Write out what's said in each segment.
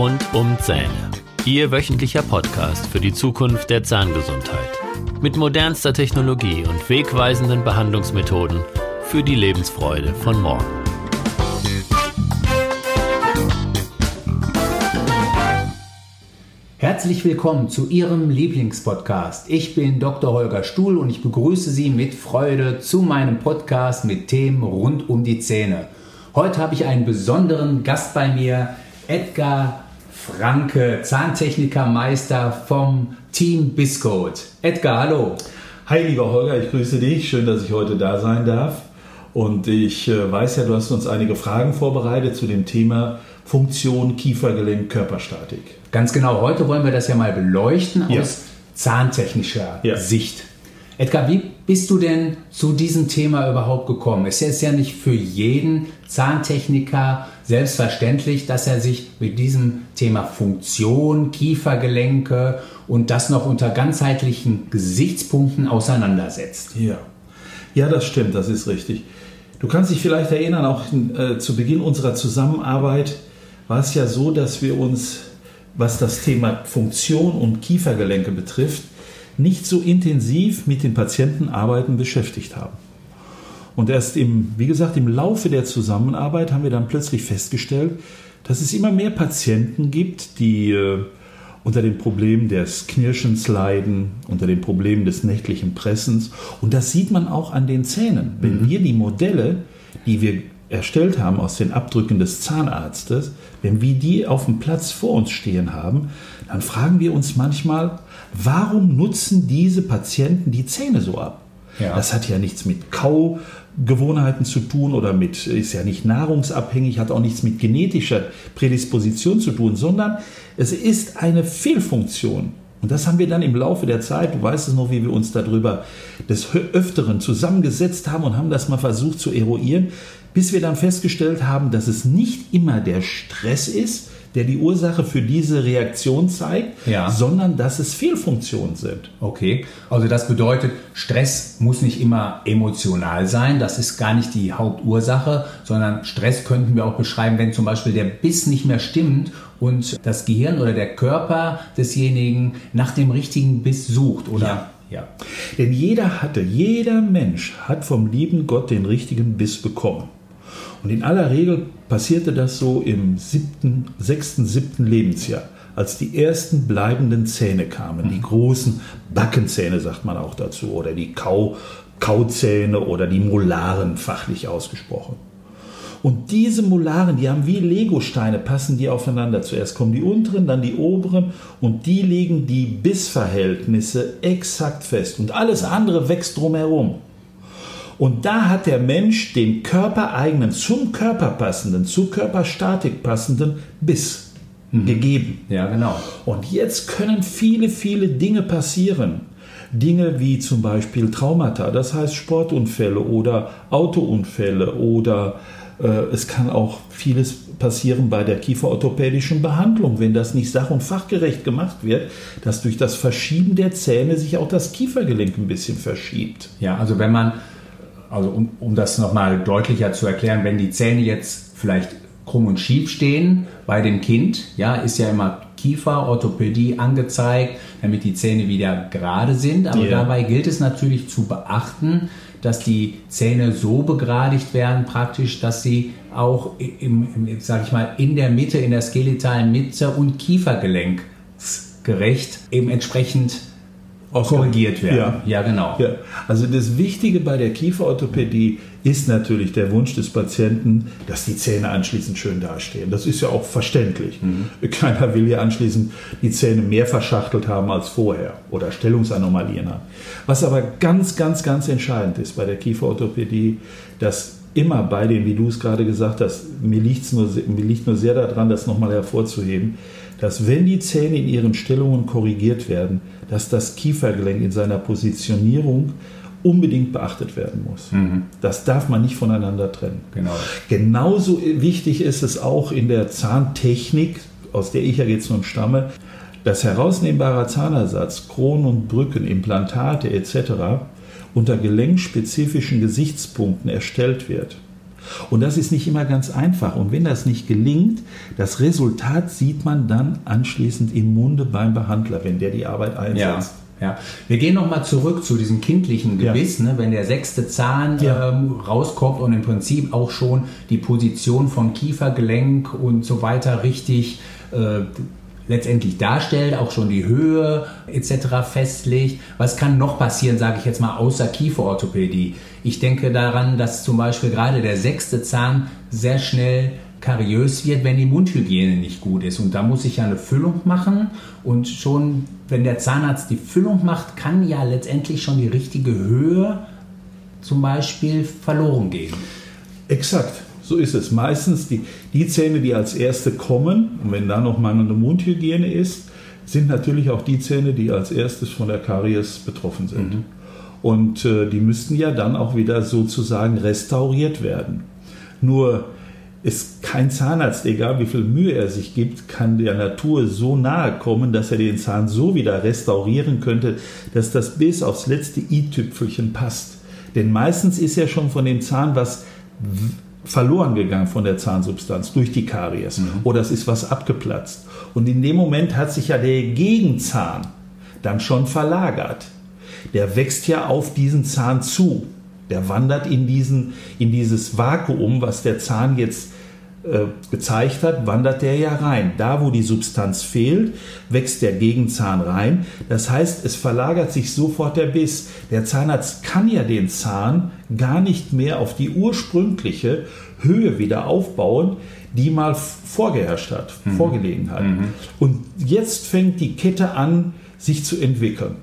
Rund um Zähne. Ihr wöchentlicher Podcast für die Zukunft der Zahngesundheit. Mit modernster Technologie und wegweisenden Behandlungsmethoden für die Lebensfreude von morgen. Herzlich willkommen zu Ihrem Lieblingspodcast. Ich bin Dr. Holger Stuhl und ich begrüße Sie mit Freude zu meinem Podcast mit Themen rund um die Zähne. Heute habe ich einen besonderen Gast bei mir, Edgar Franke, Zahntechnikermeister vom Team Biscode. Edgar, hallo. Hi, lieber Holger, ich grüße dich. Schön, dass ich heute da sein darf. Und ich äh, weiß ja, du hast uns einige Fragen vorbereitet zu dem Thema Funktion, Kiefergelenk, Körperstatik. Ganz genau, heute wollen wir das ja mal beleuchten Ja. aus zahntechnischer Ja. Sicht. Edgar, wie bist du denn zu diesem Thema überhaupt gekommen? Es ist ja nicht für jeden Zahntechniker selbstverständlich, dass er sich mit diesem Thema Funktion, Kiefergelenke und das noch unter ganzheitlichen Gesichtspunkten auseinandersetzt. Ja. Ja, das stimmt, das ist richtig. Du kannst dich vielleicht erinnern, auch äh, zu Beginn unserer Zusammenarbeit war es ja so, dass wir uns, was das Thema Funktion und Kiefergelenke betrifft, nicht so intensiv mit den Patientenarbeiten beschäftigt haben. Und erst im, wie gesagt, im Laufe der Zusammenarbeit haben wir dann plötzlich festgestellt, dass es immer mehr Patienten gibt, die äh, unter dem Problem des Knirschens leiden, unter dem Problem des nächtlichen Pressens. Und das sieht man auch an den Zähnen. Wenn wir die Modelle, die wir erstellt haben aus den Abdrücken des Zahnarztes, wenn wir die auf dem Platz vor uns stehen haben, dann fragen wir uns manchmal, warum nutzen diese Patienten die Zähne so ab? Ja. Das hat ja nichts mit Kaugewohnheiten zu tun oder mit, ist ja nicht nahrungsabhängig, hat auch nichts mit genetischer Prädisposition zu tun, sondern es ist eine Fehlfunktion. Und das haben wir dann im Laufe der Zeit, du weißt es noch, wie wir uns darüber des Öfteren zusammengesetzt haben und haben das mal versucht zu eruieren, bis wir dann festgestellt haben, dass es nicht immer der Stress ist, der die Ursache für diese Reaktion zeigt, Ja. sondern dass es Fehlfunktionen sind. Okay, also das bedeutet, Stress muss nicht immer emotional sein, das ist gar nicht die Hauptursache, sondern Stress könnten wir auch beschreiben, wenn zum Beispiel der Biss nicht mehr stimmt und das Gehirn oder der Körper desjenigen nach dem richtigen Biss sucht, oder? Ja. ja. Denn jeder hatte, jeder Mensch hat vom lieben Gott den richtigen Biss bekommen. Und in aller Regel passierte das so im siebten, sechsten, siebten Lebensjahr, als die ersten bleibenden Zähne kamen, die großen Backenzähne sagt man auch dazu, oder die Kau, Kauzähne oder die Molaren fachlich ausgesprochen. Und diese Molaren, die haben wie Legosteine, passen die aufeinander. Zuerst kommen die unteren, dann die oberen und die legen die Bissverhältnisse exakt fest. Und alles andere wächst drumherum. Und da hat der Mensch den körpereigenen, zum Körper passenden, zur Körperstatik passenden Biss gegeben. Ja, genau. Und jetzt können viele, viele Dinge passieren. Dinge wie zum Beispiel Traumata, das heißt Sportunfälle oder Autounfälle oder äh, es kann auch vieles passieren bei der kieferorthopädischen Behandlung, wenn das nicht sach- und fachgerecht gemacht wird, dass durch das Verschieben der Zähne sich auch das Kiefergelenk ein bisschen verschiebt. Ja, also wenn man, also um, um das nochmal deutlicher zu erklären, wenn die Zähne jetzt vielleicht krumm und schief stehen bei dem Kind, ja, ist ja immer Kieferorthopädie angezeigt, damit die Zähne wieder gerade sind. Aber Ja. dabei gilt es natürlich zu beachten, dass die Zähne so begradigt werden, praktisch, dass sie auch im, im sag ich mal, in der Mitte, in der skeletalen Mitte und Kiefergelenksgerecht eben entsprechend korrigiert werden. Ja. ja genau. Ja, also das Wichtige bei der Kieferorthopädie ist natürlich der Wunsch des Patienten, dass die Zähne anschließend schön dastehen. Das ist ja auch verständlich. Keiner will ja anschließend die Zähne mehr verschachtelt haben als vorher oder Stellungsanomalien haben. Was aber ganz, ganz, ganz entscheidend ist bei der Kieferorthopädie, dass immer bei den, wie du es gerade gesagt hast, mir, liegt's nur, mir liegt nur sehr daran, das nochmal hervorzuheben, dass wenn die Zähne in ihren Stellungen korrigiert werden, dass das Kiefergelenk in seiner Positionierung unbedingt beachtet werden muss. Das darf man nicht voneinander trennen. Genau. Genauso wichtig ist es auch in der Zahntechnik, aus der ich ja jetzt nun stamme, dass herausnehmbarer Zahnersatz, Kronen und Brücken, Implantate etc. unter gelenkspezifischen Gesichtspunkten erstellt wird. Und das ist nicht immer ganz einfach. Und wenn das nicht gelingt, das Resultat sieht man dann anschließend im Munde beim Behandler, wenn der die Arbeit einsetzt. Ja. Ja. Wir gehen nochmal zurück zu diesem kindlichen Gebiss, ja. ne, wenn der sechste Zahn ja. ähm, rauskommt und im Prinzip auch schon die Position von Kiefergelenk und so weiter richtig äh, letztendlich darstellt, auch schon die Höhe etc. festlegt. Was kann noch passieren, sage ich jetzt mal, außer Kieferorthopädie? Ich denke daran, dass zum Beispiel gerade der sechste Zahn sehr schnell kariös wird, wenn die Mundhygiene nicht gut ist. Und da muss ich ja eine Füllung machen. Und schon, wenn der Zahnarzt die Füllung macht, kann ja letztendlich schon die richtige Höhe zum Beispiel verloren gehen. Exakt. So ist es. Meistens die, die Zähne, die als erste kommen, und wenn da noch mangelnde Mundhygiene ist, sind natürlich auch die Zähne, die als erstes von der Karies betroffen sind. Mhm. Und äh, die müssten ja dann auch wieder sozusagen restauriert werden. Nur ist kein Zahnarzt, egal wie viel Mühe er sich gibt, kann der Natur so nahe kommen, dass er den Zahn so wieder restaurieren könnte, dass das bis aufs letzte i-Tüpfelchen passt. Denn meistens ist ja schon von dem Zahn was verloren gegangen von der Zahnsubstanz durch die Karies mhm. oder es ist was abgeplatzt. Und in dem Moment hat sich ja der Gegenzahn dann schon verlagert. Der wächst ja auf diesen Zahn zu. Der wandert in, diesen, in dieses Vakuum, was der Zahn jetzt äh, gezeigt hat, wandert der ja rein. Da, wo die Substanz fehlt, wächst der Gegenzahn rein. Das heißt, es verlagert sich sofort der Biss. Der Zahnarzt kann ja den Zahn gar nicht mehr auf die ursprüngliche Höhe wieder aufbauen, die mal vorgeherrscht hat, mhm. vorgelegen hat. Mhm. Und jetzt fängt die Kette an, sich zu entwickeln.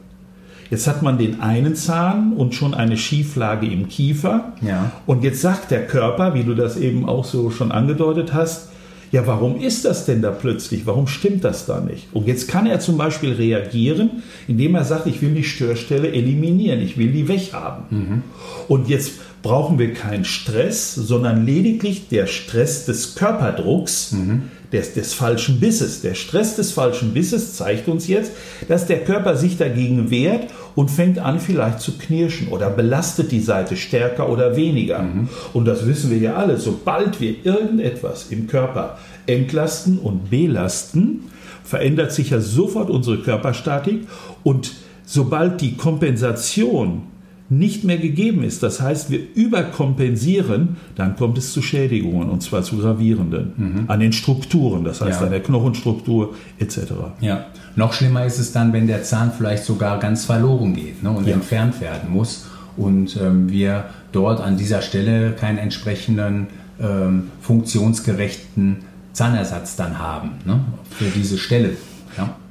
Jetzt hat man den einen Zahn und schon eine Schieflage im Kiefer. Ja. Und jetzt sagt der Körper, wie du das eben auch so schon angedeutet hast, ja, warum ist das denn da plötzlich? Warum stimmt das da nicht? Und jetzt kann er zum Beispiel reagieren, indem er sagt, ich will die Störstelle eliminieren, ich will die weghaben. Mhm. Und jetzt brauchen wir keinen Stress, sondern lediglich der Stress des Körperdrucks, mhm. Des, des falschen Bisses. Der Stress des falschen Bisses zeigt uns jetzt, dass der Körper sich dagegen wehrt und fängt an vielleicht zu knirschen oder belastet die Seite stärker oder weniger. Mhm. Und das wissen wir ja alle, sobald wir irgendetwas im Körper entlasten und belasten, verändert sich ja sofort unsere Körperstatik und sobald die Kompensation nicht mehr gegeben ist, das heißt, wir überkompensieren, dann kommt es zu Schädigungen und zwar zu gravierenden mhm. an den Strukturen, das heißt ja. an der Knochenstruktur etc. Ja, noch schlimmer ist es dann, wenn der Zahn vielleicht sogar ganz verloren geht ne, und ja. entfernt werden muss und ähm, wir dort an dieser Stelle keinen entsprechenden ähm, funktionsgerechten Zahnersatz dann haben ne, für diese Stelle.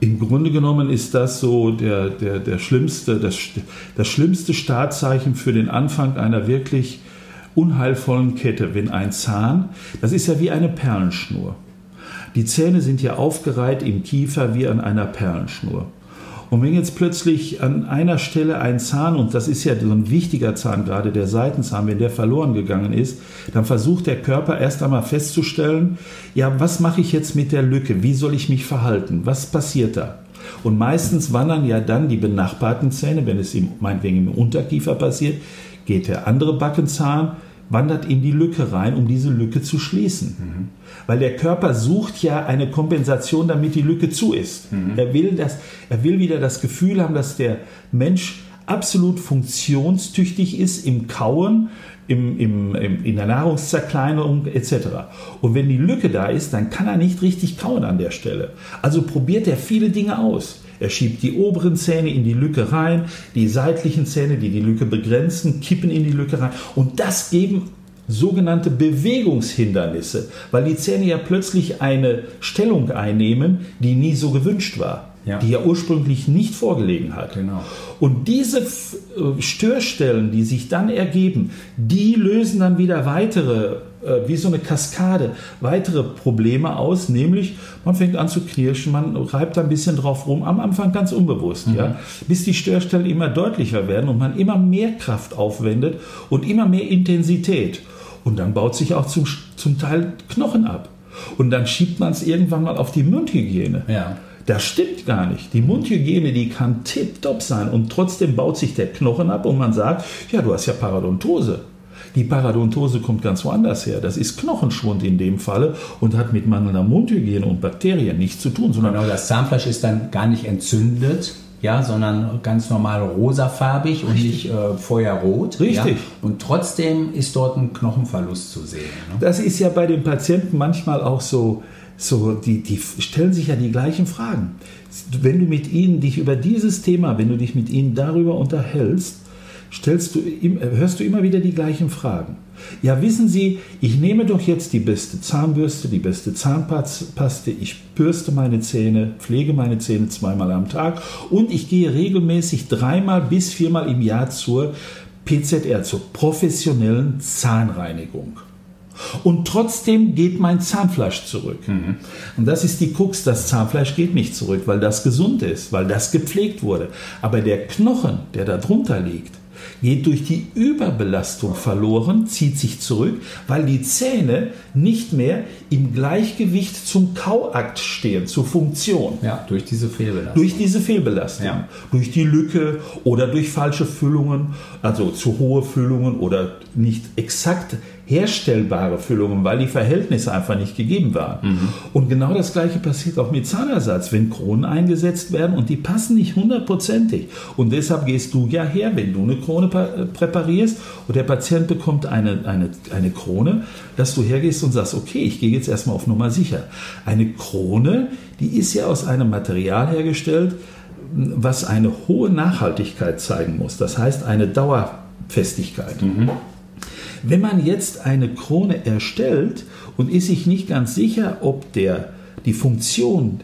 Im Grunde genommen ist das so der, der, der schlimmste, das, das schlimmste Startzeichen für den Anfang einer wirklich unheilvollen Kette, wenn ein Zahn, das ist ja wie eine Perlenschnur. Die Zähne sind ja aufgereiht im Kiefer wie an einer Perlenschnur. Und wenn jetzt plötzlich an einer Stelle ein Zahn, und das ist ja so ein wichtiger Zahn, gerade der Seitenzahn, wenn der verloren gegangen ist, dann versucht der Körper erst einmal festzustellen, ja, was mache ich jetzt mit der Lücke? Wie soll ich mich verhalten? Was passiert da? Und meistens wandern ja dann die benachbarten Zähne, wenn es im, meinetwegen im Unterkiefer passiert, geht der andere Backenzahn wandert in die Lücke rein, um diese Lücke zu schließen. Mhm. Weil der Körper sucht ja eine Kompensation, damit die Lücke zu ist. Mhm. Er, will das, er will wieder das Gefühl haben, dass der Mensch absolut funktionstüchtig ist im Kauen, im, im, im, in der Nahrungszerkleinerung etc. Und wenn die Lücke da ist, dann kann er nicht richtig kauen an der Stelle. Also probiert er viele Dinge aus. Er schiebt die oberen Zähne in die Lücke rein, die seitlichen Zähne, die die Lücke begrenzen, kippen in die Lücke rein. Und das geben sogenannte Bewegungshindernisse, weil die Zähne ja plötzlich eine Stellung einnehmen, die nie so gewünscht war. Ja. die ja ursprünglich nicht vorgelegen hat. Genau. Und diese äh, Störstellen, die sich dann ergeben, die lösen dann wieder weitere wie so eine Kaskade weitere Probleme aus, nämlich man fängt an zu knirschen, man reibt ein bisschen drauf rum, am Anfang ganz unbewusst, mhm. ja, bis die Störstellen immer deutlicher werden und man immer mehr Kraft aufwendet und immer mehr Intensität. Und dann baut sich auch zum, zum Teil Knochen ab. Und dann schiebt man es irgendwann mal auf die Mundhygiene. Ja. Das stimmt gar nicht. Die Mundhygiene, die kann tipptopp sein und trotzdem baut sich der Knochen ab und man sagt, ja, du hast ja Parodontose. Die Parodontose kommt ganz woanders her. Das ist Knochenschwund in dem Falle und hat mit mangelnder Mundhygiene und Bakterien nichts zu tun. Sondern genau, das Zahnfleisch ist dann gar nicht entzündet, ja, sondern ganz normal rosafarbig Richtig. und nicht äh, feuerrot. Richtig. Ja? Und trotzdem ist dort ein Knochenverlust zu sehen. Ne? Das ist ja bei den Patienten manchmal auch so, so die, die stellen sich ja die gleichen Fragen. Wenn du mit ihnen dich über dieses Thema, wenn du dich mit ihnen darüber unterhältst, stellst du, hörst du immer wieder die gleichen Fragen. Ja, wissen Sie, ich nehme doch jetzt die beste Zahnbürste, die beste Zahnpaste, ich bürste meine Zähne, pflege meine Zähne zweimal am Tag und ich gehe regelmäßig dreimal bis viermal im Jahr zur PZR, zur professionellen Zahnreinigung. Und trotzdem geht mein Zahnfleisch zurück. Mhm. Und das ist die Krux, das Zahnfleisch geht nicht zurück, weil das gesund ist, weil das gepflegt wurde. Aber der Knochen, der da drunter liegt, geht durch die Überbelastung verloren, zieht sich zurück, weil die Zähne nicht mehr im Gleichgewicht zum Kauakt stehen, zur Funktion. Ja, durch diese Fehlbelastung. Durch diese Fehlbelastung. Ja. Durch die Lücke oder durch falsche Füllungen, also zu hohe Füllungen oder nicht exakt herstellbare Füllungen, weil die Verhältnisse einfach nicht gegeben waren. Mhm. Und genau das Gleiche passiert auch mit Zahnersatz, wenn Kronen eingesetzt werden und die passen nicht hundertprozentig. Und deshalb gehst du ja her, wenn du eine Krone äh, präparierst und der Patient bekommt eine, eine, eine Krone, dass du hergehst und sagst, okay, ich gehe jetzt erstmal auf Nummer sicher. Eine Krone, die ist ja aus einem Material hergestellt, was eine hohe Nachhaltigkeit zeigen muss. Das heißt eine Dauerfestigkeit. Mhm. Wenn man jetzt eine Krone erstellt und ist sich nicht ganz sicher, ob der, die Funktion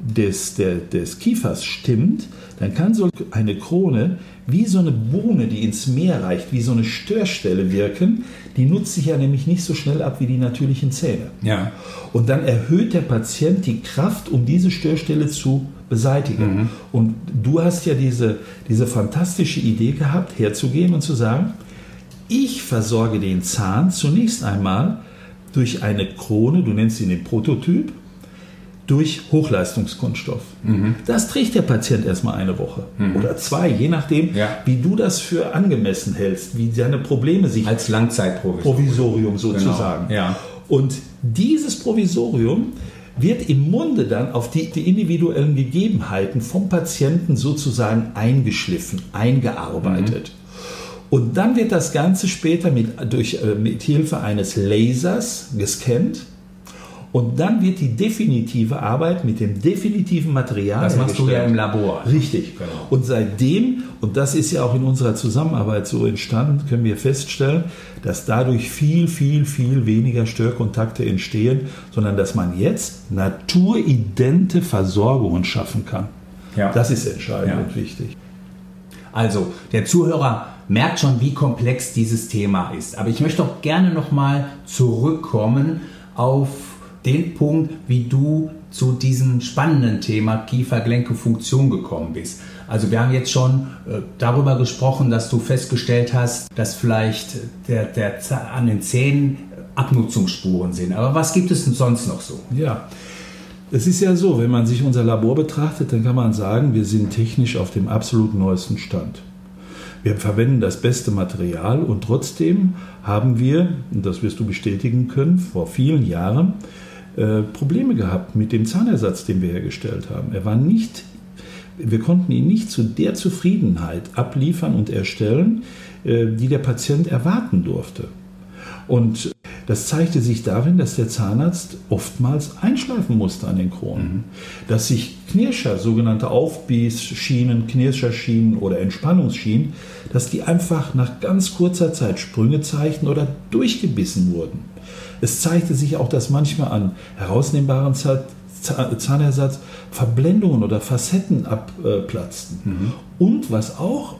des, der, des Kiefers stimmt, dann kann so eine Krone wie so eine Bohne, die ins Meer reicht, wie so eine Störstelle wirken. Die nutzt sich ja nämlich nicht so schnell ab wie die natürlichen Zähne. Ja. Und dann erhöht der Patient die Kraft, um diese Störstelle zu beseitigen. Mhm. Und du hast ja diese, diese fantastische Idee gehabt, herzugehen und zu sagen, ich versorge den Zahn zunächst einmal durch eine Krone, du nennst ihn den Prototyp, durch Hochleistungskunststoff. Mhm. Das trägt der Patient erstmal eine Woche mhm. oder zwei, je nachdem, ja. wie du das für angemessen hältst, wie seine Probleme sich. Als Langzeitprovisorium. Provisorium sozusagen. Genau. Ja. Und dieses Provisorium wird im Munde dann auf die, die, individuellen Gegebenheiten vom Patienten sozusagen eingeschliffen, eingearbeitet. Und dann wird das Ganze später mit, durch, äh, mit Hilfe eines Lasers gescannt. Und dann wird die definitive Arbeit mit dem definitiven Material. Das machst du ja im Labor. Richtig. Genau. Und seitdem, und das ist ja auch in unserer Zusammenarbeit so entstanden, können wir feststellen, dass dadurch viel, viel, viel weniger Störkontakte entstehen, sondern dass man jetzt naturidente Versorgungen schaffen kann. Ja. Das ist entscheidend ja. und wichtig. Also, der Zuhörer merkt schon, wie komplex dieses Thema ist. Aber ich möchte auch gerne nochmal zurückkommen auf den Punkt, wie du zu diesem spannenden Thema Kiefergelenke-Funktion gekommen bist. Also wir haben jetzt schon äh, darüber gesprochen, dass du festgestellt hast, dass vielleicht der, der an den Zähnen Abnutzungsspuren sind. Aber was gibt es denn sonst noch so? Ja, es ist ja so, wenn man sich unser Labor betrachtet, dann kann man sagen, wir sind technisch auf dem absolut neuesten Stand. Wir verwenden das beste Material und trotzdem haben wir, und das wirst du bestätigen können, vor vielen Jahren äh, Probleme gehabt mit dem Zahnersatz, den wir hergestellt haben. Er war nicht, wir konnten ihn nicht zu der Zufriedenheit abliefern und erstellen, äh, die der Patient erwarten durfte. Und das zeigte sich darin, dass der Zahnarzt oftmals einschleifen musste an den Kronen. Mhm. Dass sich Knirscher, sogenannte Aufbiessschienen, Knirscherschienen oder Entspannungsschienen, dass die einfach nach ganz kurzer Zeit Sprünge zeigten oder durchgebissen wurden. Es zeigte sich auch, dass manchmal an herausnehmbaren Zahnersatz Verblendungen oder Facetten abplatzten. Mhm. Und was auch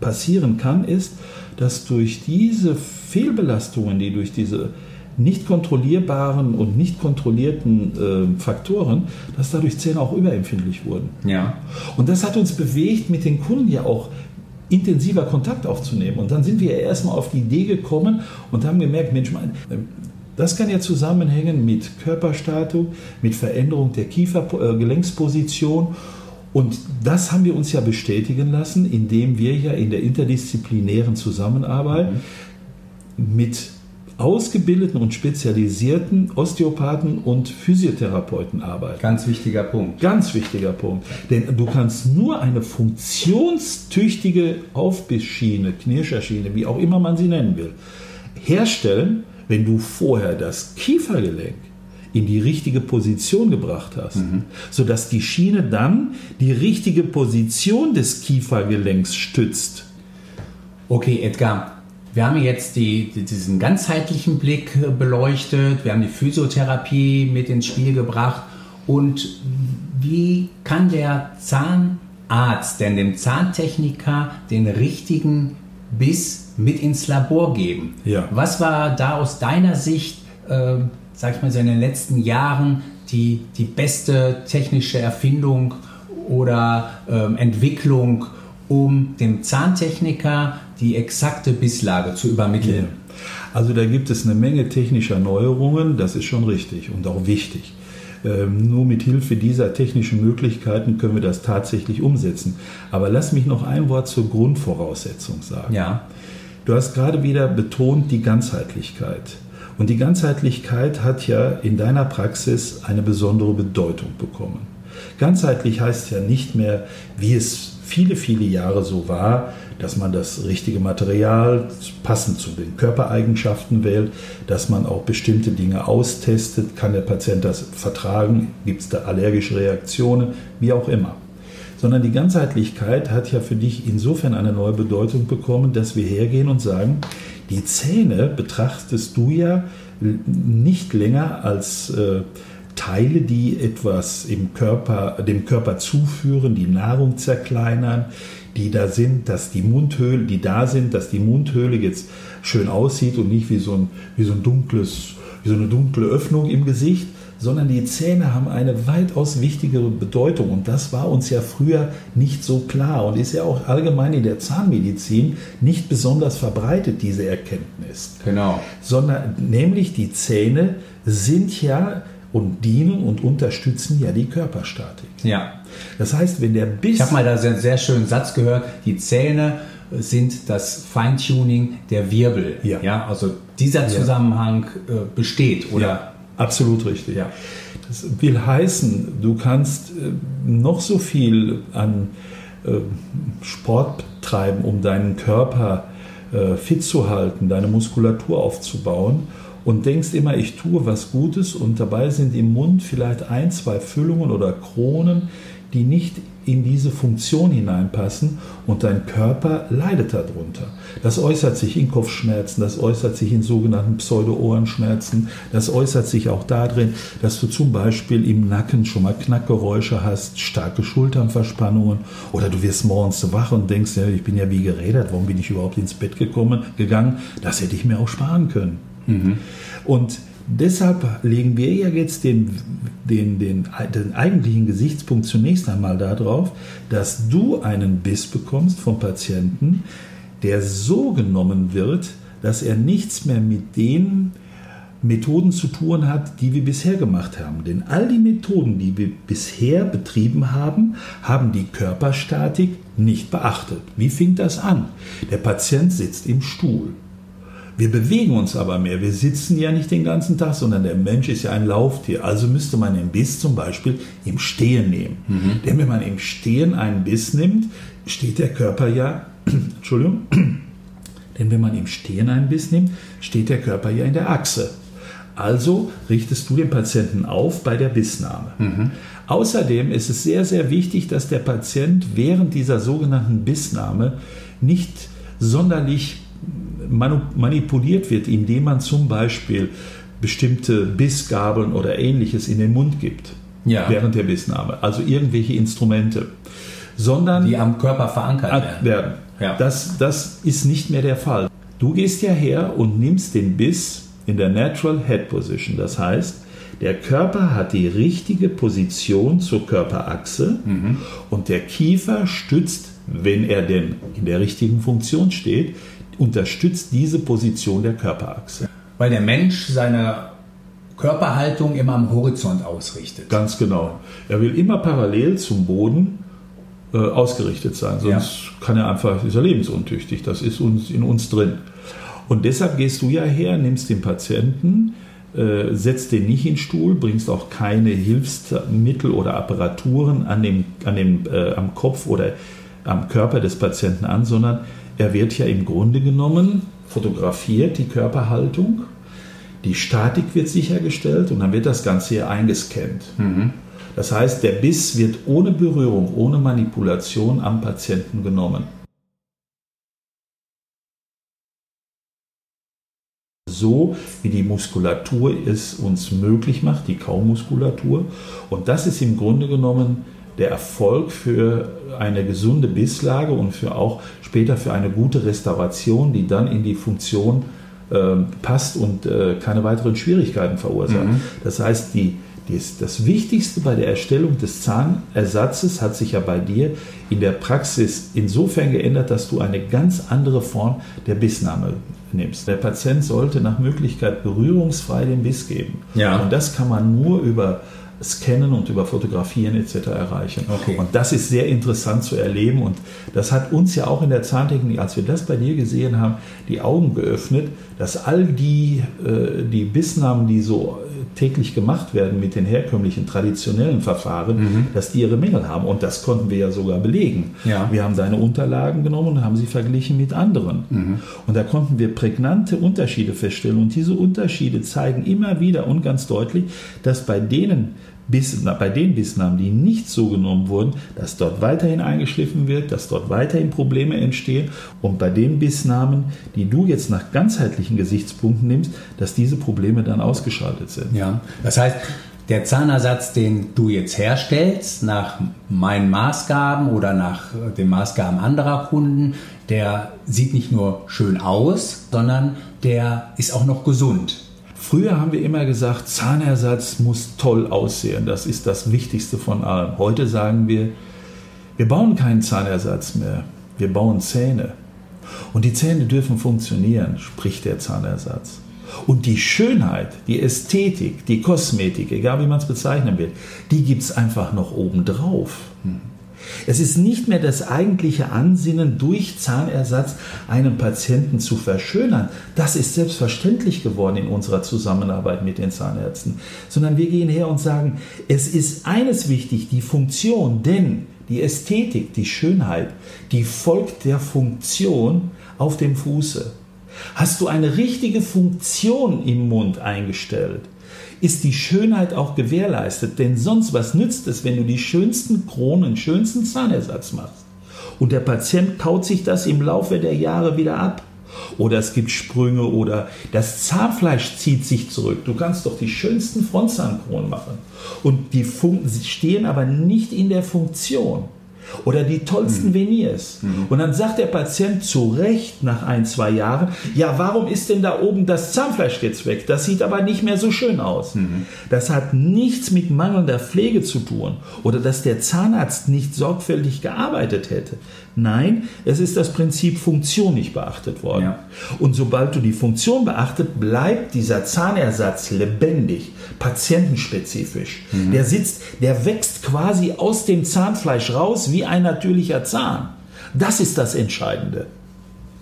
passieren kann, ist, dass durch diese Fehlbelastungen, die durch diese nicht kontrollierbaren und nicht kontrollierten äh, Faktoren, dass dadurch Zähne auch überempfindlich wurden. Ja. Und das hat uns bewegt, mit den Kunden ja auch intensiver Kontakt aufzunehmen. Und dann sind wir erstmal auf die Idee gekommen und haben gemerkt, Mensch, mein, das kann ja zusammenhängen mit Körperstatus, mit Veränderung der Kiefergelenksposition. Und das haben wir uns ja bestätigen lassen, indem wir ja in der interdisziplinären Zusammenarbeit mhm mit ausgebildeten und spezialisierten Osteopathen und Physiotherapeuten arbeiten. Ganz wichtiger Punkt. Ganz wichtiger Punkt. Denn du kannst nur eine funktionstüchtige Aufbissschiene, Knirscherschiene, wie auch immer man sie nennen will, herstellen, wenn du vorher das Kiefergelenk in die richtige Position gebracht hast, mhm. sodass die Schiene dann die richtige Position des Kiefergelenks stützt. Okay, Edgar, wir haben jetzt die, diesen ganzheitlichen Blick äh, beleuchtet, wir haben die Physiotherapie mit ins Spiel gebracht und wie kann der Zahnarzt denn dem Zahntechniker den richtigen Biss mit ins Labor geben? Ja. Was war da aus deiner Sicht, äh, sag ich mal so in den letzten Jahren, die, die beste technische Erfindung oder äh, Entwicklung, um dem Zahntechniker die exakte Bisslage zu übermitteln. Also da gibt es eine Menge technischer Neuerungen, das ist schon richtig und auch wichtig. Ähm, nur mit Hilfe dieser technischen Möglichkeiten können wir das tatsächlich umsetzen. Aber lass mich noch ein Wort zur Grundvoraussetzung sagen. Ja. Du hast gerade wieder betont die Ganzheitlichkeit. Und die Ganzheitlichkeit hat ja in deiner Praxis eine besondere Bedeutung bekommen. Ganzheitlich heißt ja nicht mehr, wie es viele, viele Jahre so war, dass man das richtige Material passend zu den Körpereigenschaften wählt, dass man auch bestimmte Dinge austestet, kann der Patient das vertragen, gibt es da allergische Reaktionen, wie auch immer. Sondern die Ganzheitlichkeit hat ja für dich insofern eine neue Bedeutung bekommen, dass wir hergehen und sagen, die Zähne betrachtest du ja nicht länger als äh, Teile, die etwas im Körper, dem Körper zuführen, die Nahrung zerkleinern, die da sind, dass die Mundhöhle, die da sind, dass die Mundhöhle jetzt schön aussieht und nicht wie so ein, wie so ein dunkles, wie so eine dunkle Öffnung im Gesicht, sondern die Zähne haben eine weitaus wichtigere Bedeutung und das war uns ja früher nicht so klar und ist ja auch allgemein in der Zahnmedizin nicht besonders verbreitet, diese Erkenntnis. Genau. Sondern nämlich die Zähne sind ja und dienen und unterstützen ja die Körperstatik. Ja. Das heißt, wenn der Biss. Ich habe mal da einen sehr schönen Satz gehört: Die Zähne sind das Feintuning der Wirbel. Ja. ja also dieser Zusammenhang äh, besteht, oder? Ja, absolut richtig. Ja. Das will heißen, du kannst äh, noch so viel an äh, Sport treiben, um deinen Körper fit zu halten, deine Muskulatur aufzubauen und denkst immer, ich tue was Gutes und dabei sind im Mund vielleicht ein, zwei Füllungen oder Kronen, die nicht in diese Funktion hineinpassen und dein Körper leidet darunter. Das äußert sich in Kopfschmerzen, das äußert sich in sogenannten Pseudo-Ohrenschmerzen, das äußert sich auch darin, dass du zum Beispiel im Nacken schon mal Knackgeräusche hast, starke Schulternverspannungen oder du wirst morgens wach und denkst, ja, ich bin ja wie gerädert, warum bin ich überhaupt ins Bett gekommen, gegangen? Das hätte ich mir auch sparen können. Mhm. Und deshalb legen wir ja jetzt den, den, den, den eigentlichen Gesichtspunkt zunächst einmal darauf, dass du einen Biss bekommst vom Patienten, der so genommen wird, dass er nichts mehr mit den Methoden zu tun hat, die wir bisher gemacht haben. Denn all die Methoden, die wir bisher betrieben haben, haben die Körperstatik nicht beachtet. Wie fing das an? Der Patient sitzt im Stuhl. Wir bewegen uns aber mehr. Wir sitzen ja nicht den ganzen Tag, sondern der Mensch ist ja ein Lauftier. Also müsste man den Biss zum Beispiel im Stehen nehmen. Mhm. Denn wenn man im Stehen einen Biss nimmt, steht der Körper ja, Entschuldigung, denn wenn man im Stehen einen Biss nimmt, steht der Körper ja in der Achse. Also richtest du den Patienten auf bei der Bissnahme. Mhm. Außerdem ist es sehr, sehr wichtig, dass der Patient während dieser sogenannten Bissnahme nicht sonderlich manipuliert wird, indem man zum Beispiel bestimmte Bissgabeln oder ähnliches in den Mund gibt ja. während der Bissnahme, also irgendwelche Instrumente, sondern die am Körper verankert werden. Ja. Das, das ist nicht mehr der Fall. Du gehst ja her und nimmst den Biss in der Natural Head Position. Das heißt, der Körper hat die richtige Position zur Körperachse mhm. und der Kiefer stützt, wenn er denn in der richtigen Funktion steht, unterstützt diese Position der Körperachse. Weil der Mensch seine Körperhaltung immer am Horizont ausrichtet. Ganz genau. Er will immer parallel zum Boden äh, ausgerichtet sein, sonst ja. kann er einfach, ist er lebensuntüchtig. Das ist uns, in uns drin. Und deshalb gehst du ja her, nimmst den Patienten, äh, setzt den nicht in den Stuhl, bringst auch keine Hilfsmittel oder Apparaturen an dem, an dem, äh, am Kopf oder am Körper des Patienten an, sondern er wird ja im Grunde genommen fotografiert, die Körperhaltung, die Statik wird sichergestellt und dann wird das Ganze hier eingescannt. Mhm. Das heißt, der Biss wird ohne Berührung, ohne Manipulation am Patienten genommen. so, wie die Muskulatur es uns möglich macht, die Kaumuskulatur. Und das ist im Grunde genommen der Erfolg für eine gesunde Bisslage und für auch später für eine gute Restauration, die dann in die Funktion äh, passt und äh, keine weiteren Schwierigkeiten verursacht. Mhm. Das heißt, die, das, das Wichtigste bei der Erstellung des Zahnersatzes hat sich ja bei dir in der Praxis insofern geändert, dass du eine ganz andere Form der Bissnahme nimmst. Der Patient sollte nach Möglichkeit berührungsfrei den Biss geben. Ja. Und das kann man nur über Scannen und über Fotografieren etc. erreichen. Okay. Und das ist sehr interessant zu erleben und das hat uns ja auch in der Zahntechnik, als wir das bei dir gesehen haben, die Augen geöffnet, dass all die, äh, die Bissnamen, die so täglich gemacht werden mit den herkömmlichen traditionellen Verfahren, mhm. dass die ihre Mängel haben. Und das konnten wir ja sogar belegen. Ja. Wir haben deine Unterlagen genommen und haben sie verglichen mit anderen. Mhm. Und da konnten wir prägnante Unterschiede feststellen. Und diese Unterschiede zeigen immer wieder und ganz deutlich, dass bei denen bei den Bissnamen, die nicht so genommen wurden, dass dort weiterhin eingeschliffen wird, dass dort weiterhin Probleme entstehen und bei den Bissnamen, die du jetzt nach ganzheitlichen Gesichtspunkten nimmst, dass diese Probleme dann ausgeschaltet sind. Ja, das heißt, der Zahnersatz, den du jetzt herstellst, nach meinen Maßgaben oder nach den Maßgaben anderer Kunden, der sieht nicht nur schön aus, sondern der ist auch noch gesund. Früher haben wir immer gesagt, Zahnersatz muss toll aussehen. Das ist das Wichtigste von allem. Heute sagen wir, wir bauen keinen Zahnersatz mehr. Wir bauen Zähne. Und die Zähne dürfen funktionieren, spricht der Zahnersatz. Und die Schönheit, die Ästhetik, die Kosmetik, egal wie man es bezeichnen will, die gibt es einfach noch obendrauf. Hm. Es ist nicht mehr das eigentliche Ansinnen, durch Zahnersatz einen Patienten zu verschönern. Das ist selbstverständlich geworden in unserer Zusammenarbeit mit den Zahnärzten. Sondern wir gehen her und sagen, es ist eines wichtig, die Funktion, denn die Ästhetik, die Schönheit, die folgt der Funktion auf dem Fuße. Hast du eine richtige Funktion im Mund eingestellt, ist die Schönheit auch gewährleistet. Denn sonst, was nützt es, wenn du die schönsten Kronen, schönsten Zahnersatz machst? Und der Patient kaut sich das im Laufe der Jahre wieder ab. Oder es gibt Sprünge oder das Zahnfleisch zieht sich zurück. Du kannst doch die schönsten Frontzahnkronen machen. Und die stehen aber nicht in der Funktion oder die tollsten mhm. Veneers. Mhm. Und dann sagt der Patient zu Recht nach ein, zwei Jahren, ja, warum ist denn da oben das Zahnfleisch jetzt weg? Das sieht aber nicht mehr so schön aus. Mhm. Das hat nichts mit mangelnder Pflege zu tun oder dass der Zahnarzt nicht sorgfältig gearbeitet hätte. Nein, es ist das Prinzip Funktion nicht beachtet worden. Ja. Und sobald du die Funktion beachtet, bleibt dieser Zahnersatz lebendig, patientenspezifisch. Mhm. Der sitzt, der wächst quasi aus dem Zahnfleisch raus wie ein natürlicher Zahn. Das ist das Entscheidende.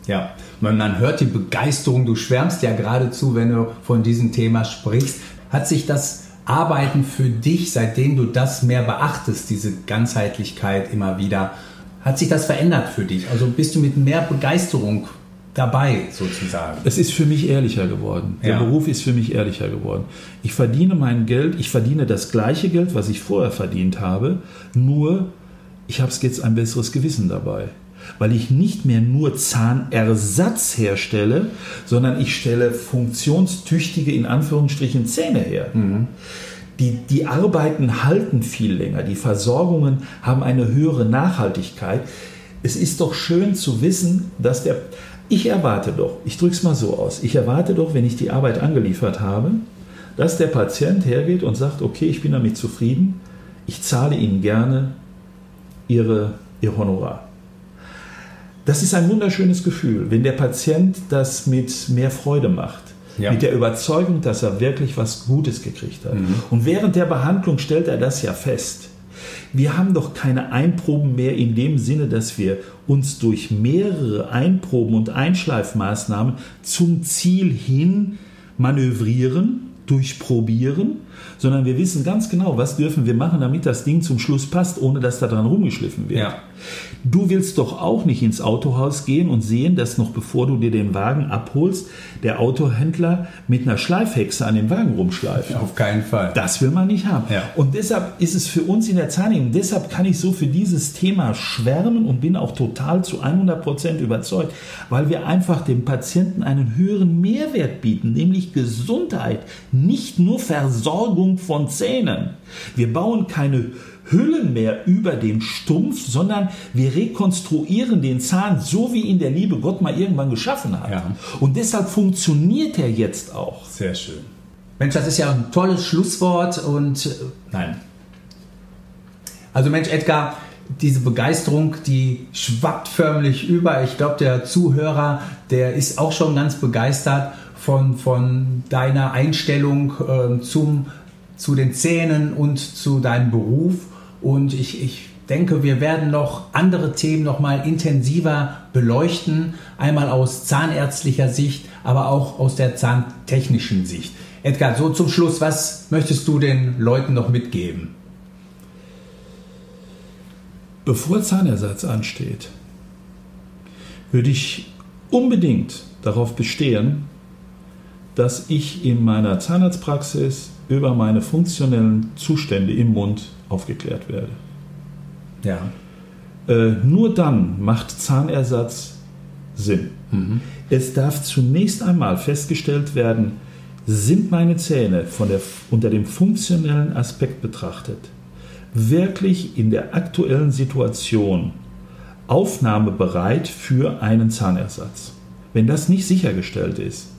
Ja, man hört die Begeisterung, du schwärmst ja geradezu, wenn du von diesem Thema sprichst. Hat sich das Arbeiten für dich, seitdem du das mehr beachtest, diese Ganzheitlichkeit immer wieder, hat sich das verändert für dich? Also bist du mit mehr Begeisterung dabei sozusagen? Es ist für mich ehrlicher geworden. Der ja. Beruf ist für mich ehrlicher geworden. Ich verdiene mein Geld, ich verdiene das gleiche Geld, was ich vorher verdient habe, nur ich habe jetzt ein besseres Gewissen dabei. Weil ich nicht mehr nur Zahnersatz herstelle, sondern ich stelle funktionstüchtige, in Anführungsstrichen, Zähne her. Mhm. Die, die Arbeiten halten viel länger, die Versorgungen haben eine höhere Nachhaltigkeit. Es ist doch schön zu wissen, dass der... Ich erwarte doch, ich drücke es mal so aus, ich erwarte doch, wenn ich die Arbeit angeliefert habe, dass der Patient hergeht und sagt, okay, ich bin damit zufrieden, ich zahle Ihnen gerne Ihre, Ihr Honorar. Das ist ein wunderschönes Gefühl, wenn der Patient das mit mehr Freude macht ja. mit der Überzeugung, dass er wirklich was Gutes gekriegt hat. Mhm. Und während der Behandlung stellt er das ja fest. Wir haben doch keine Einproben mehr in dem Sinne, dass wir uns durch mehrere Einproben und Einschleifmaßnahmen zum Ziel hin manövrieren durchprobieren, sondern wir wissen ganz genau, was dürfen wir machen, damit das Ding zum Schluss passt, ohne dass da dran rumgeschliffen wird. Ja. Du willst doch auch nicht ins Autohaus gehen und sehen, dass noch bevor du dir den Wagen abholst, der Autohändler mit einer Schleifhexe an dem Wagen rumschleift. Auf keinen Fall. Das will man nicht haben. Ja. Und deshalb ist es für uns in der Zahnreinigung, deshalb kann ich so für dieses Thema schwärmen und bin auch total zu 100 Prozent überzeugt, weil wir einfach dem Patienten einen höheren Mehrwert bieten, nämlich Gesundheit, nicht nur Versorgung von Zähnen. Wir bauen keine Hüllen mehr über den Stumpf, sondern wir rekonstruieren den Zahn so, wie ihn der liebe Gott mal irgendwann geschaffen hat. Ja. Und deshalb funktioniert er jetzt auch. Sehr schön. Mensch, das ist ja ein tolles Schlusswort und äh, nein. Also Mensch, Edgar, diese Begeisterung, die schwappt förmlich über. Ich glaube, der Zuhörer, der ist auch schon ganz begeistert von, von deiner Einstellung äh, zum, zu den Zähnen und zu deinem Beruf. Und ich, ich denke, wir werden noch andere Themen noch mal intensiver beleuchten. Einmal aus zahnärztlicher Sicht, aber auch aus der zahntechnischen Sicht. Edgar, so zum Schluss, was möchtest du den Leuten noch mitgeben? Bevor Zahnersatz ansteht, würde ich unbedingt darauf bestehen, dass ich in meiner Zahnarztpraxis über meine funktionellen Zustände im Mund aufgeklärt werde. Ja. Äh, nur dann macht Zahnersatz Sinn. Mhm. Es darf zunächst einmal festgestellt werden, sind meine Zähne von der, unter dem funktionellen Aspekt betrachtet wirklich in der aktuellen Situation aufnahmebereit für einen Zahnersatz. Wenn das nicht sichergestellt ist,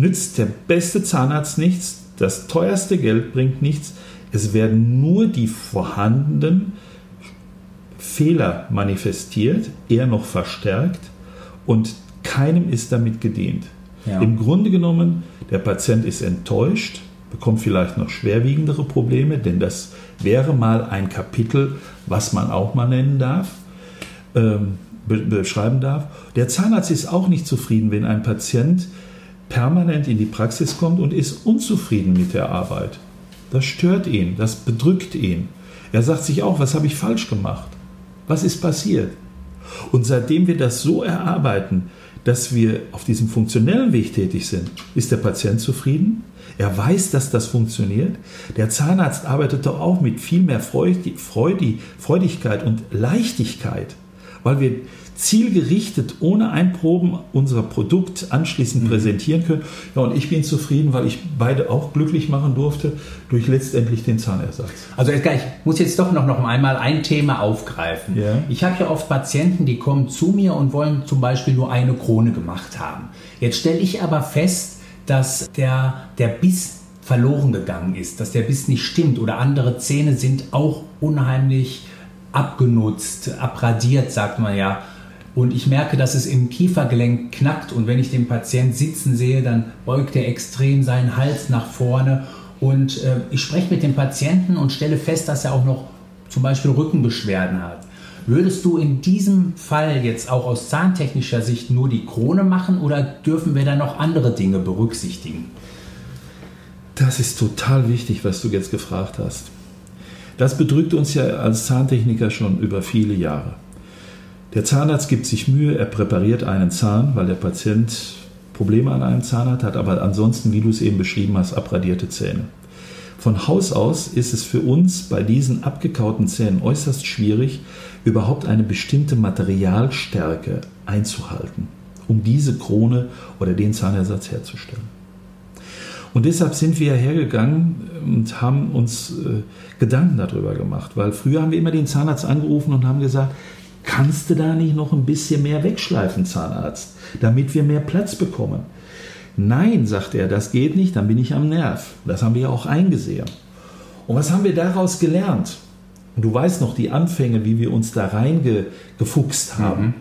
nützt der beste Zahnarzt nichts, das teuerste Geld bringt nichts, es werden nur die vorhandenen Fehler manifestiert, eher noch verstärkt und keinem ist damit gedient. Ja. Im Grunde genommen, der Patient ist enttäuscht, bekommt vielleicht noch schwerwiegendere Probleme, denn das wäre mal ein Kapitel, was man auch mal nennen darf, ähm, beschreiben darf. Der Zahnarzt ist auch nicht zufrieden, wenn ein Patient permanent in die Praxis kommt und ist unzufrieden mit der Arbeit. Das stört ihn, das bedrückt ihn. Er sagt sich auch, was habe ich falsch gemacht? Was ist passiert? Und seitdem wir das so erarbeiten, dass wir auf diesem funktionellen Weg tätig sind, ist der Patient zufrieden. Er weiß, dass das funktioniert. Der Zahnarzt arbeitet doch auch mit viel mehr Freudigkeit und Leichtigkeit, weil wir zielgerichtet ohne Einproben unser Produkt anschließend mhm. präsentieren können. Ja, und ich bin zufrieden, weil ich beide auch glücklich machen durfte durch letztendlich den Zahnersatz. Also Edgar, ich muss jetzt doch noch, noch einmal ein Thema aufgreifen. Ja. Ich habe ja oft Patienten, die kommen zu mir und wollen zum Beispiel nur eine Krone gemacht haben. Jetzt stelle ich aber fest, dass der, der Biss verloren gegangen ist, dass der Biss nicht stimmt oder andere Zähne sind auch unheimlich abgenutzt, abradiert, sagt man ja. Und ich merke, dass es im Kiefergelenk knackt und wenn ich den Patient sitzen sehe, dann beugt er extrem seinen Hals nach vorne und äh, ich spreche mit dem Patienten und stelle fest, dass er auch noch zum Beispiel Rückenbeschwerden hat. Würdest du in diesem Fall jetzt auch aus zahntechnischer Sicht nur die Krone machen oder dürfen wir da noch andere Dinge berücksichtigen? Das ist total wichtig, was du jetzt gefragt hast. Das bedrückt uns ja als Zahntechniker schon über viele Jahre. Der Zahnarzt gibt sich Mühe, er präpariert einen Zahn, weil der Patient Probleme an einem Zahn hat, hat aber ansonsten, wie du es eben beschrieben hast, abradierte Zähne. Von Haus aus ist es für uns bei diesen abgekauten Zähnen äußerst schwierig, überhaupt eine bestimmte Materialstärke einzuhalten, um diese Krone oder den Zahnersatz herzustellen. Und deshalb sind wir hergegangen und haben uns äh, Gedanken darüber gemacht, weil früher haben wir immer den Zahnarzt angerufen und haben gesagt, kannst du da nicht noch ein bisschen mehr wegschleifen, Zahnarzt, damit wir mehr Platz bekommen? Nein, sagt er, das geht nicht, dann bin ich am Nerv. Das haben wir ja auch eingesehen. Und was haben wir daraus gelernt? Du weißt noch die Anfänge, wie wir uns da reingefuchst haben. Mhm.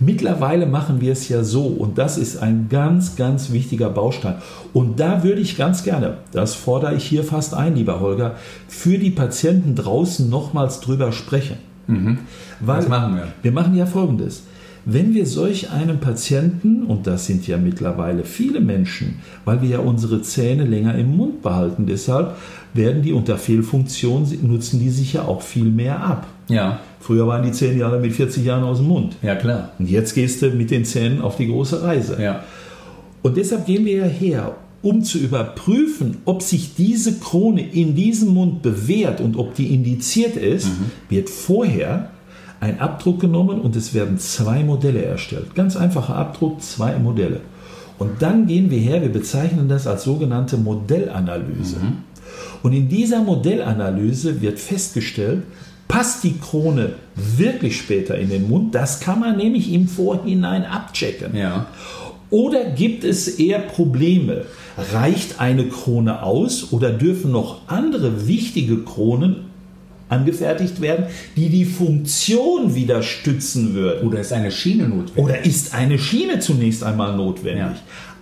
Mittlerweile machen wir es ja so und das ist ein ganz, ganz wichtiger Baustein. Und da würde ich ganz gerne, das fordere ich hier fast ein, lieber Holger, für die Patienten draußen nochmals drüber sprechen. Mhm. Was machen wir? Wir machen ja folgendes. Wenn wir solch einen Patienten, und das sind ja mittlerweile viele Menschen, weil wir ja unsere Zähne länger im Mund behalten, deshalb werden die unter Fehlfunktion, nutzen die sich ja auch viel mehr ab. Ja. Früher waren die Zähne Jahre mit 40 Jahren aus dem Mund. Ja, klar. Und jetzt gehst du mit den Zähnen auf die große Reise. Ja. Und deshalb gehen wir ja her, um zu überprüfen, ob sich diese Krone in diesem Mund bewährt und ob die indiziert ist, mhm. wird vorher ein Abdruck genommen und es werden zwei Modelle erstellt. Ganz einfacher Abdruck, zwei Modelle. Und dann gehen wir her, wir bezeichnen das als sogenannte Modellanalyse. Mhm. Und in dieser Modellanalyse wird festgestellt, passt die Krone wirklich später in den Mund? Das kann man nämlich im Vorhinein abchecken. Ja. Oder gibt es eher Probleme? Reicht eine Krone aus oder dürfen noch andere wichtige Kronen angefertigt werden, die die Funktion wieder stützen würden. Oder ist eine Schiene notwendig? Oder ist eine Schiene zunächst einmal notwendig? Ja.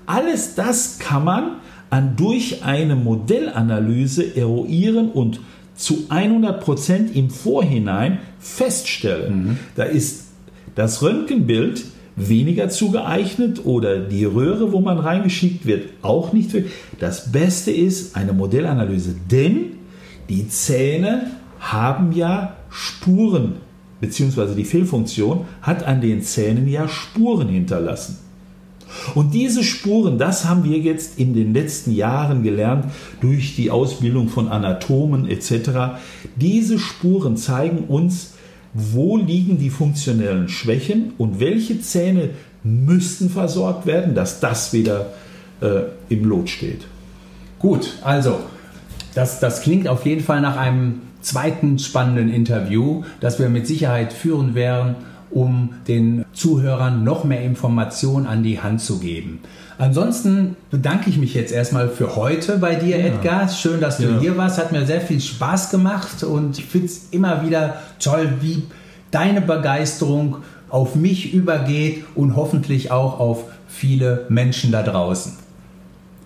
Alles das kann man an, durch eine Modellanalyse eruieren und zu 100 Prozent im Vorhinein feststellen. Mhm. Da ist das Röntgenbild weniger zugeeignet oder die Röhre, wo man reingeschickt wird, auch nicht. Das Beste ist eine Modellanalyse, denn die Zähne haben ja Spuren, beziehungsweise die Fehlfunktion hat an den Zähnen ja Spuren hinterlassen. Und diese Spuren, das haben wir jetzt in den letzten Jahren gelernt durch die Ausbildung von Anatomen etc. Diese Spuren zeigen uns, wo liegen die funktionellen Schwächen und welche Zähne müssten versorgt werden, dass das wieder äh, im Lot steht. Gut, also das, das klingt auf jeden Fall nach einem zweiten spannenden Interview, das wir mit Sicherheit führen werden, um den Zuhörern noch mehr Informationen an die Hand zu geben. Ansonsten bedanke ich mich jetzt erstmal für heute bei dir, ja. Edgar. Schön, dass du ja. hier warst. Hat mir sehr viel Spaß gemacht und ich finde es immer wieder toll, wie deine Begeisterung auf mich übergeht und hoffentlich auch auf viele Menschen da draußen.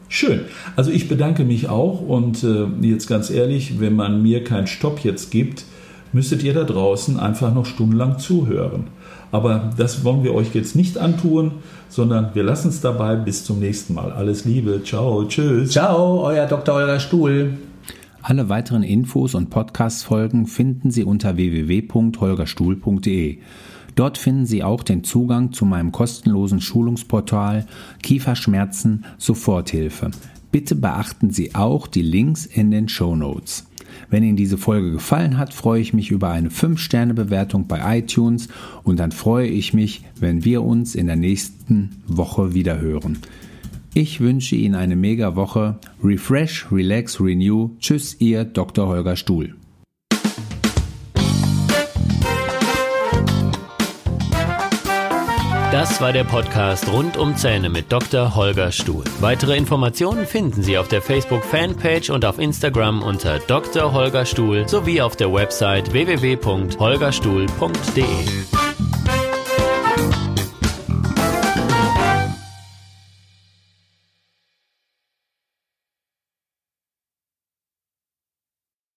Schön. Also ich bedanke mich auch und äh, jetzt ganz ehrlich, wenn man mir keinen Stopp jetzt gibt, müsstet ihr da draußen einfach noch stundenlang zuhören. Aber das wollen wir euch jetzt nicht antun, sondern wir lassen es dabei. Bis zum nächsten Mal. Alles Liebe. Ciao. Tschüss. Ciao, euer Dr. Eurer Stuhl. Alle weiteren Infos und Podcast-Folgen finden Sie unter www.holgerstuhl.de. Dort finden Sie auch den Zugang zu meinem kostenlosen Schulungsportal Kieferschmerzen Soforthilfe. Bitte beachten Sie auch die Links in den Show Notes. Wenn Ihnen diese Folge gefallen hat, freue ich mich über eine 5-Sterne-Bewertung bei iTunes und dann freue ich mich, wenn wir uns in der nächsten Woche wieder hören. Ich wünsche Ihnen eine mega Woche. Refresh, relax, renew. Tschüss, Ihr Dr. Holger Stuhl. Das war der Podcast rund um Zähne mit Dr. Holger Stuhl. Weitere Informationen finden Sie auf der Facebook Fanpage und auf Instagram unter Dr. Holger Stuhl sowie auf der Website www.holgerstuhl.de.